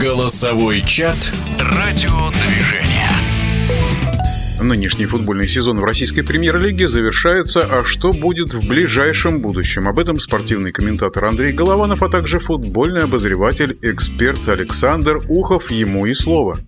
Голосовой чат «Радиодвижение». Нынешний футбольный сезон в российской премьер-лиге завершается, а что будет в ближайшем будущем? Об этом спортивный комментатор Андрей Голованов, а также футбольный обозреватель, эксперт Александр Ухов. Ему и слово.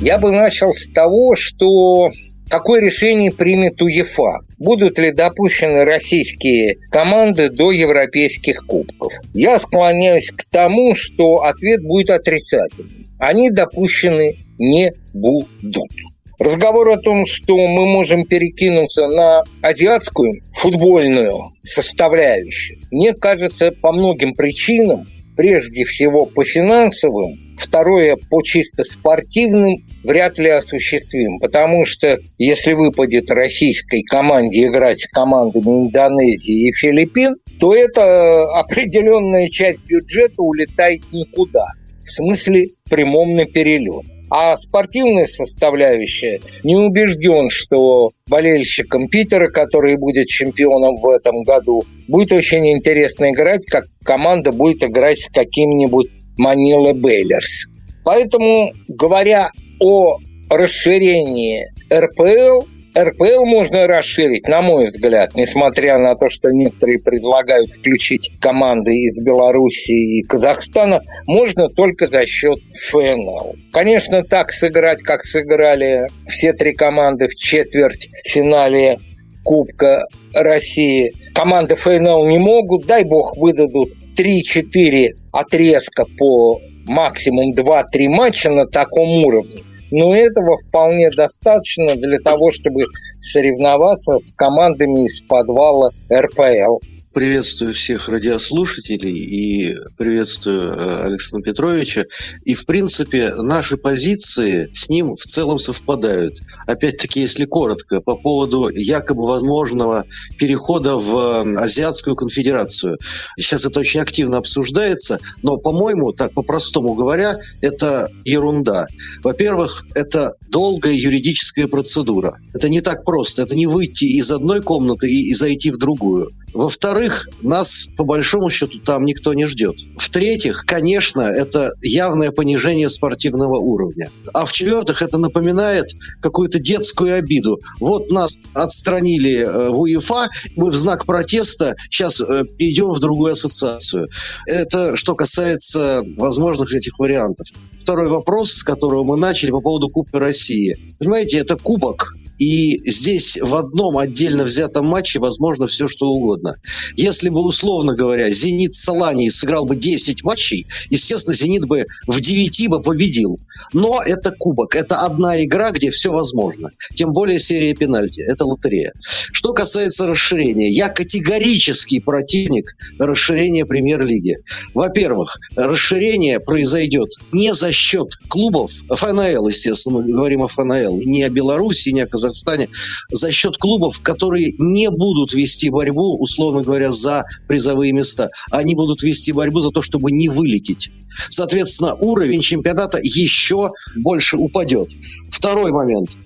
Я бы начал с того, что Какое решение примет УЕФА? Будут ли допущены российские команды до европейских кубков? Я склоняюсь к тому, что ответ будет отрицательным. Они допущены не будут. Разговор о том, что мы можем перекинуться на азиатскую футбольную составляющую, мне кажется, по многим причинам, прежде всего по финансовым, второе по чисто спортивным вряд ли осуществим, потому что если выпадет российской команде играть с командами Индонезии и Филиппин, то эта определенная часть бюджета улетает никуда. В смысле прямом на перелет. А спортивная составляющая не убежден, что болельщикам Питера, который будет чемпионом в этом году, будет очень интересно играть, как команда будет играть с каким-нибудь Манила Бейлерс. Поэтому, говоря о расширении РПЛ, РПЛ можно расширить, на мой взгляд, несмотря на то, что некоторые предлагают включить команды из Белоруссии и Казахстана, можно только за счет ФНЛ. Конечно, так сыграть, как сыграли все три команды в четверть финале Кубка России, команды ФНЛ не могут, дай бог выдадут 3-4 отрезка по максимум 2-3 матча на таком уровне. Но этого вполне достаточно для того, чтобы соревноваться с командами из подвала РПЛ. Приветствую всех радиослушателей и приветствую э, Александра Петровича. И, в принципе, наши позиции с ним в целом совпадают. Опять-таки, если коротко, по поводу якобы возможного перехода в Азиатскую конфедерацию. Сейчас это очень активно обсуждается, но, по-моему, так по-простому говоря, это ерунда. Во-первых, это долгая юридическая процедура. Это не так просто. Это не выйти из одной комнаты и, и зайти в другую. Во-вторых, нас по большому счету там никто не ждет. В-третьих, конечно, это явное понижение спортивного уровня. А в-четвертых, это напоминает какую-то детскую обиду. Вот нас отстранили э, в УЕФА, мы в знак протеста сейчас э, перейдем в другую ассоциацию. Это что касается возможных этих вариантов. Второй вопрос, с которого мы начали по поводу Кубка России. Понимаете, это кубок, и здесь в одном отдельно взятом матче возможно все, что угодно. Если бы, условно говоря, «Зенит» Салани сыграл бы 10 матчей, естественно, «Зенит» бы в 9 бы победил. Но это кубок, это одна игра, где все возможно. Тем более серия пенальти, это лотерея. Что касается расширения, я категорический противник расширения премьер-лиги. Во-первых, расширение произойдет не за счет клубов, ФНЛ, естественно, мы говорим о ФНЛ, не о Беларуси, не о Казахстане, Казахстане за счет клубов, которые не будут вести борьбу, условно говоря, за призовые места. Они будут вести борьбу за то, чтобы не вылететь. Соответственно, уровень чемпионата еще больше упадет. Второй момент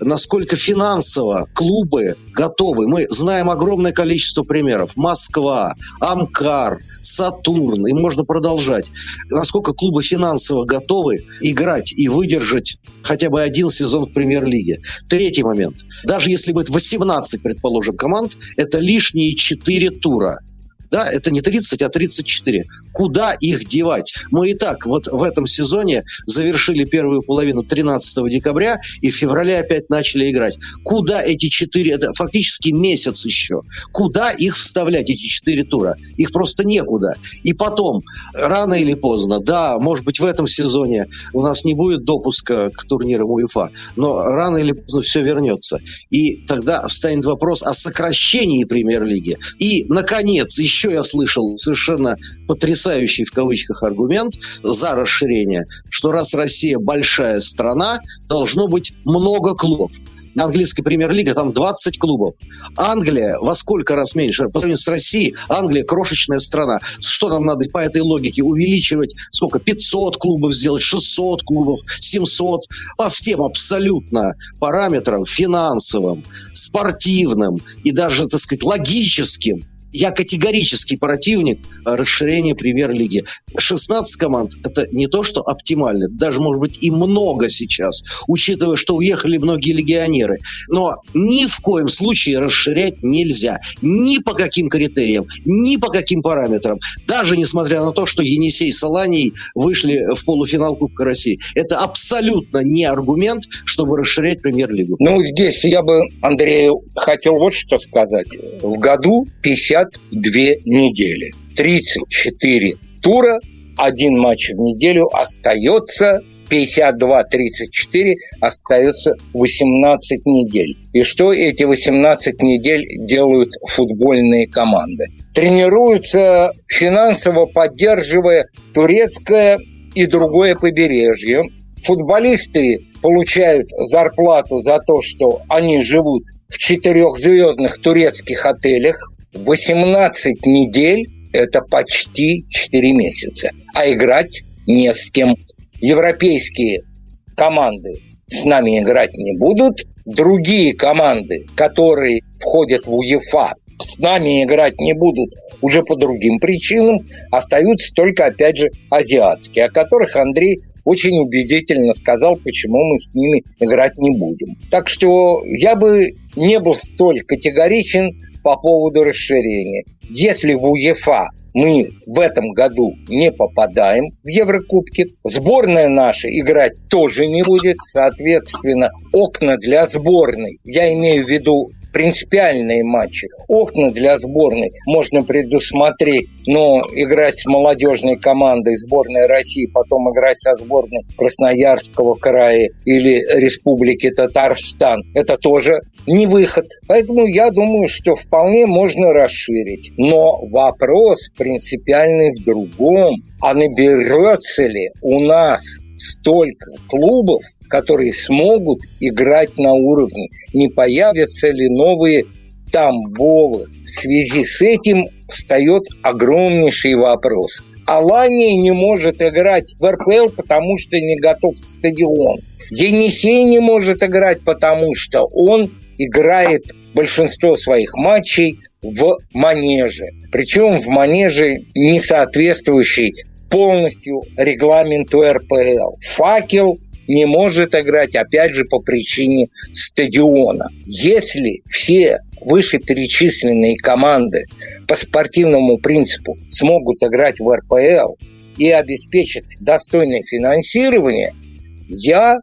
насколько финансово клубы готовы. Мы знаем огромное количество примеров. Москва, Амкар, Сатурн, и можно продолжать. Насколько клубы финансово готовы играть и выдержать хотя бы один сезон в премьер-лиге. Третий момент. Даже если будет 18, предположим, команд, это лишние 4 тура. Да, это не 30, а 34. Куда их девать? Мы и так вот в этом сезоне завершили первую половину 13 декабря и в феврале опять начали играть. Куда эти четыре, это фактически месяц еще, куда их вставлять, эти четыре тура? Их просто некуда. И потом, рано или поздно, да, может быть в этом сезоне у нас не будет допуска к турнирам УЕФА, но рано или поздно все вернется. И тогда встанет вопрос о сокращении премьер-лиги. И, наконец, еще еще я слышал совершенно потрясающий в кавычках аргумент за расширение, что раз Россия большая страна, должно быть много клубов английской премьер-лига, там 20 клубов. Англия во сколько раз меньше? По сравнению с Россией, Англия крошечная страна. Что нам надо по этой логике увеличивать? Сколько? 500 клубов сделать, 600 клубов, 700? По всем абсолютно параметрам финансовым, спортивным и даже, так сказать, логическим я категорический противник расширения премьер-лиги. 16 команд – это не то, что оптимально, даже, может быть, и много сейчас, учитывая, что уехали многие легионеры. Но ни в коем случае расширять нельзя. Ни по каким критериям, ни по каким параметрам. Даже несмотря на то, что Енисей и Соланий вышли в полуфинал Кубка России. Это абсолютно не аргумент, чтобы расширять премьер-лигу. Ну, здесь я бы Андрею хотел вот что сказать. В году 52 недели. 34 тура, один матч в неделю остается 52-34 остается 18 недель. И что эти 18 недель делают футбольные команды? Тренируются финансово поддерживая турецкое и другое побережье. Футболисты получают зарплату за то, что они живут в четырехзвездных турецких отелях. 18 недель – это почти 4 месяца. А играть не с кем европейские команды с нами играть не будут, другие команды, которые входят в УЕФА, с нами играть не будут уже по другим причинам, остаются только, опять же, азиатские, о которых Андрей очень убедительно сказал, почему мы с ними играть не будем. Так что я бы не был столь категоричен по поводу расширения. Если в УЕФА мы в этом году не попадаем в Еврокубки. Сборная наша играть тоже не будет. Соответственно, окна для сборной, я имею в виду принципиальные матчи. Окна для сборной можно предусмотреть, но играть с молодежной командой сборной России, потом играть со сборной Красноярского края или Республики Татарстан, это тоже не выход. Поэтому я думаю, что вполне можно расширить. Но вопрос принципиальный в другом. А наберется ли у нас столько клубов, которые смогут играть на уровне? Не появятся ли новые Тамбовы? В связи с этим встает огромнейший вопрос. Алания не может играть в РПЛ, потому что не готов стадион. Енисей не может играть, потому что он играет большинство своих матчей в манеже. Причем в манеже, не соответствующий полностью регламенту РПЛ. Факел не может играть, опять же, по причине стадиона. Если все вышеперечисленные команды по спортивному принципу смогут играть в РПЛ и обеспечат достойное финансирование, я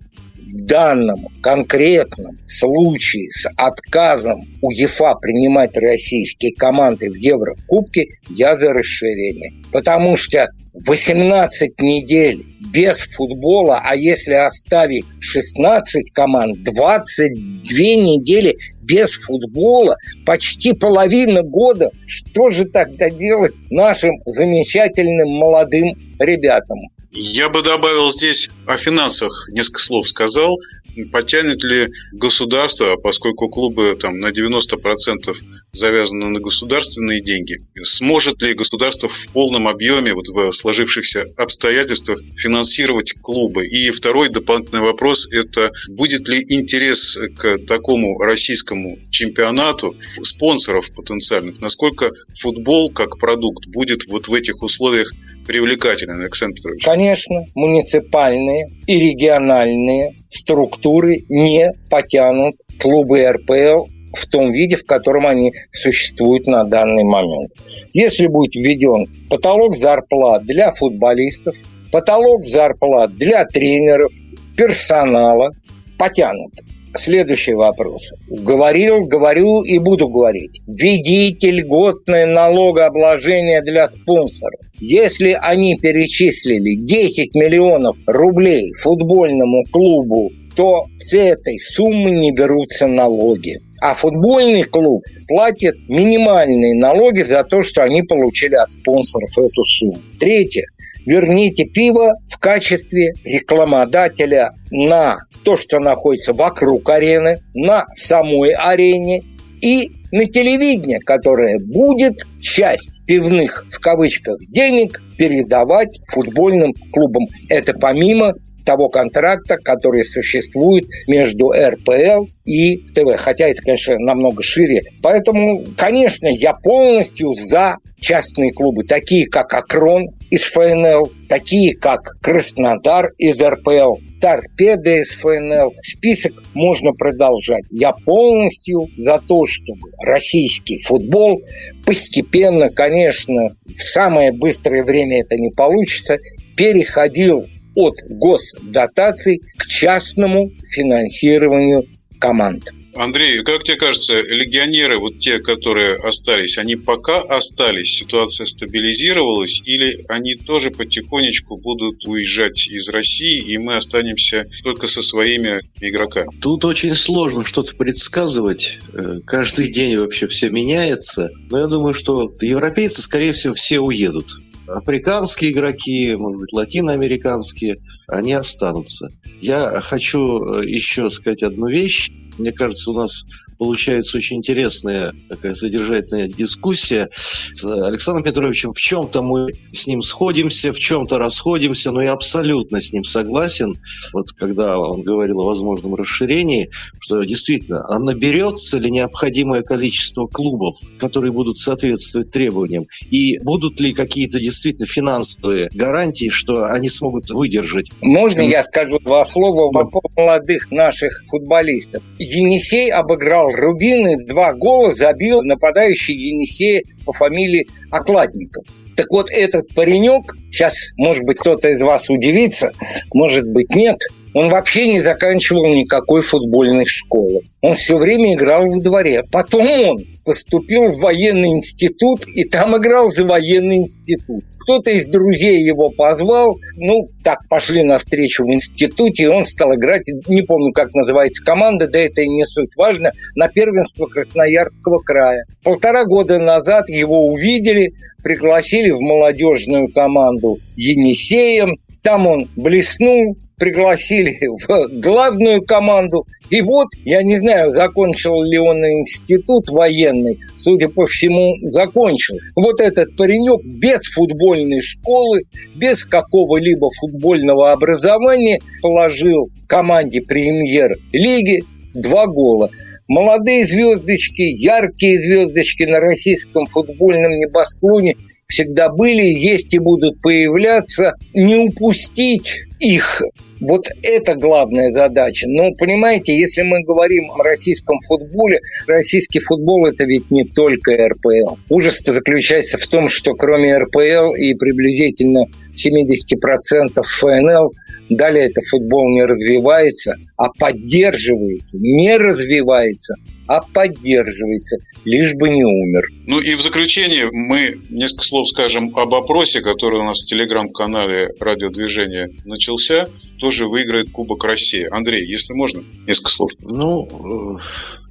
в данном конкретном случае с отказом УЕФА принимать российские команды в Еврокубке, я за расширение. Потому что 18 недель без футбола, а если оставить 16 команд, 22 недели без футбола, почти половина года. Что же тогда делать нашим замечательным молодым ребятам? Я бы добавил здесь о финансах несколько слов сказал. Потянет ли государство, поскольку клубы там на 90% завязаны на государственные деньги, сможет ли государство в полном объеме вот в сложившихся обстоятельствах финансировать клубы? И второй дополнительный вопрос – это будет ли интерес к такому российскому чемпионату спонсоров потенциальных? Насколько футбол как продукт будет вот в этих условиях привлекателен, Александр Петрович? Конечно, муниципальные и региональные структуры не потянут клубы РПЛ в том виде, в котором они существуют на данный момент. Если будет введен потолок зарплат для футболистов, потолок зарплат для тренеров, персонала, потянут. Следующий вопрос. Говорил, говорю и буду говорить. Введите льготное налогообложение для спонсоров. Если они перечислили 10 миллионов рублей футбольному клубу, то с этой суммы не берутся налоги. А футбольный клуб платит минимальные налоги за то, что они получили от спонсоров эту сумму. Третье. Верните пиво в качестве рекламодателя на то, что находится вокруг арены, на самой арене и на телевидение, которое будет часть пивных, в кавычках, денег передавать футбольным клубам. Это помимо того контракта, который существует между РПЛ и ТВ. Хотя это, конечно, намного шире. Поэтому, конечно, я полностью за частные клубы, такие как Акрон из ФНЛ, такие как Краснодар из РПЛ, торпеды из ФНЛ. Список можно продолжать. Я полностью за то, чтобы российский футбол постепенно, конечно, в самое быстрое время это не получится, переходил от госдотаций к частному финансированию команд. Андрей, как тебе кажется, легионеры, вот те, которые остались, они пока остались, ситуация стабилизировалась, или они тоже потихонечку будут уезжать из России, и мы останемся только со своими игроками? Тут очень сложно что-то предсказывать. Э, каждый день вообще все меняется. Но я думаю, что европейцы, скорее всего, все уедут африканские игроки, может быть, латиноамериканские, они останутся. Я хочу э, еще сказать одну вещь. Мне кажется, у нас получается очень интересная такая содержательная дискуссия с Александром Петровичем. В чем-то мы с ним сходимся, в чем-то расходимся, но я абсолютно с ним согласен. Вот когда он говорил о возможном расширении, что действительно, а наберется ли необходимое количество клубов, которые будут соответствовать требованиям, и будут ли какие-то действительно финансовые гарантии, что они смогут выдержать. Можно я скажу два слова по молодых наших футболистов? Енисей обыграл играл Рубин два гола забил нападающий Енисея по фамилии Окладников. Так вот, этот паренек, сейчас, может быть, кто-то из вас удивится, может быть, нет, он вообще не заканчивал никакой футбольной школы. Он все время играл в дворе. Потом он поступил в военный институт и там играл за военный институт. Кто-то из друзей его позвал, ну, так, пошли навстречу в институте, и он стал играть, не помню, как называется команда, да это и не суть важно, на первенство Красноярского края. Полтора года назад его увидели, пригласили в молодежную команду Енисеем, там он блеснул, пригласили в главную команду. И вот, я не знаю, закончил ли он институт военный, судя по всему, закончил. Вот этот паренек без футбольной школы, без какого-либо футбольного образования положил команде премьер-лиги два гола. Молодые звездочки, яркие звездочки на российском футбольном небосклоне всегда были, есть и будут появляться. Не упустить их вот это главная задача. Но, понимаете, если мы говорим о российском футболе, российский футбол – это ведь не только РПЛ. Ужас заключается в том, что кроме РПЛ и приблизительно 70% ФНЛ, далее это футбол не развивается, а поддерживается, не развивается – а поддерживается, лишь бы не умер. Ну и в заключение мы несколько слов скажем об опросе, который у нас в телеграм-канале радиодвижения начался. Тоже выиграет Кубок России. Андрей, если можно, несколько слов. Ну, э,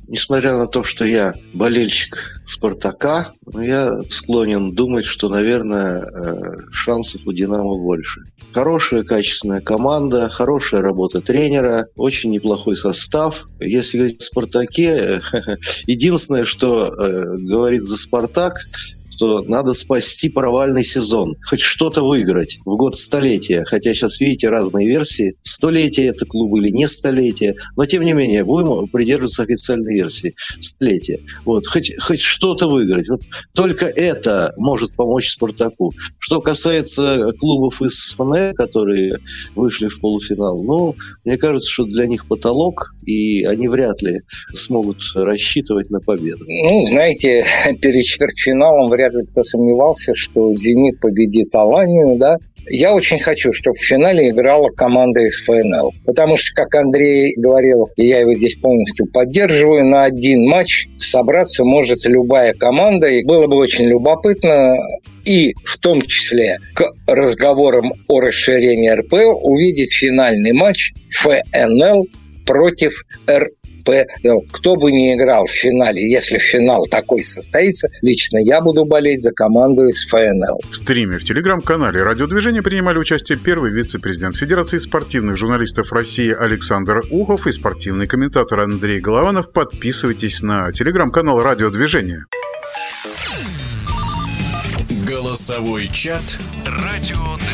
несмотря на то, что я болельщик «Спартака», я склонен думать, что, наверное, э, шансов у «Динамо» больше. Хорошая, качественная команда, хорошая работа тренера, очень неплохой состав. Если говорить о «Спартаке», единственное, что э, говорит за «Спартак», что надо спасти провальный сезон, хоть что-то выиграть в год столетия. Хотя сейчас, видите, разные версии. Столетие это клуб или не столетие. Но, тем не менее, будем придерживаться официальной версии. Столетие. Вот, хоть, хоть что-то выиграть. Вот только это может помочь Спартаку. Что касается клубов из ФНЛ, которые вышли в полуфинал, ну, мне кажется, что для них потолок, и они вряд ли смогут рассчитывать на победу. Ну, знаете, перед четвертьфиналом вряд ли кто сомневался, что «Зенит» победит Аланию, да, я очень хочу, чтобы в финале играла команда из ФНЛ. Потому что, как Андрей говорил, и я его здесь полностью поддерживаю, на один матч собраться может любая команда. И было бы очень любопытно и в том числе к разговорам о расширении РПЛ увидеть финальный матч ФНЛ против РПЛ РПЛ. Кто бы ни играл в финале, если финал такой состоится, лично я буду болеть за команду из ФНЛ. В стриме в телеграм-канале радиодвижения принимали участие первый вице-президент Федерации спортивных журналистов России Александр Ухов и спортивный комментатор Андрей Голованов. Подписывайтесь на телеграм-канал радиодвижения. Голосовой чат «Радиодвижение».